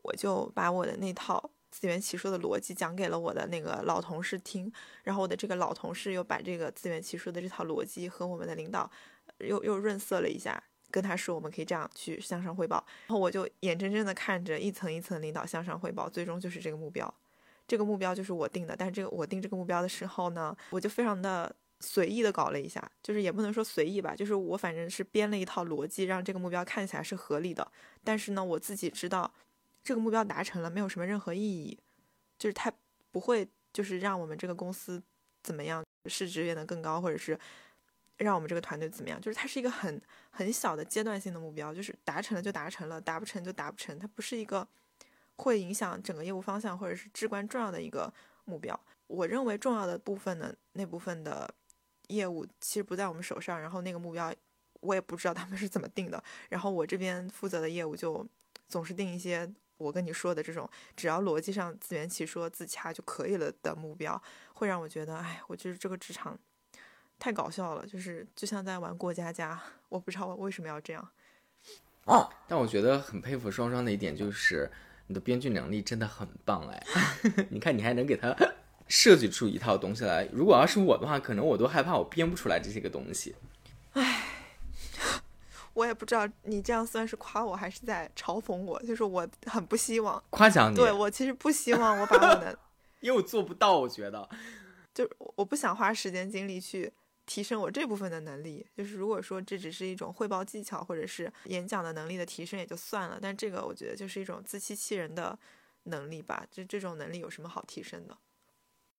我就把我的那套自圆其说的逻辑讲给了我的那个老同事听。然后我的这个老同事又把这个自圆其说的这套逻辑和我们的领导又又润色了一下，跟他说我们可以这样去向上汇报。然后我就眼睁睁的看着一层一层领导向上汇报，最终就是这个目标。这个目标就是我定的，但是这个我定这个目标的时候呢，我就非常的随意的搞了一下，就是也不能说随意吧，就是我反正是编了一套逻辑，让这个目标看起来是合理的。但是呢，我自己知道这个目标达成了没有什么任何意义，就是它不会就是让我们这个公司怎么样，市值变得更高，或者是让我们这个团队怎么样，就是它是一个很很小的阶段性的目标，就是达成了就达成了，达不成就达不成，它不是一个。会影响整个业务方向，或者是至关重要的一个目标。我认为重要的部分呢，那部分的业务其实不在我们手上，然后那个目标我也不知道他们是怎么定的。然后我这边负责的业务就总是定一些我跟你说的这种，只要逻辑上自圆其说、自洽就可以了的目标，会让我觉得，哎，我就是这个职场太搞笑了，就是就像在玩过家家。我不知道我为什么要这样。哦，但我觉得很佩服双双的一点就是。你的编剧能力真的很棒哎！你看，你还能给他设计出一套东西来。如果要是我的话，可能我都害怕我编不出来这些个东西。唉，我也不知道你这样算是夸我还是在嘲讽我。就是我很不希望夸奖你，对我其实不希望我把我的，因为我做不到，我觉得，就我不想花时间精力去提升我这部分的能力。就是如果说这只是一种汇报技巧或者是演讲的能力的提升也就算了，但这个我觉得就是一种自欺欺人的能力吧。这这种能力有什么好提升的？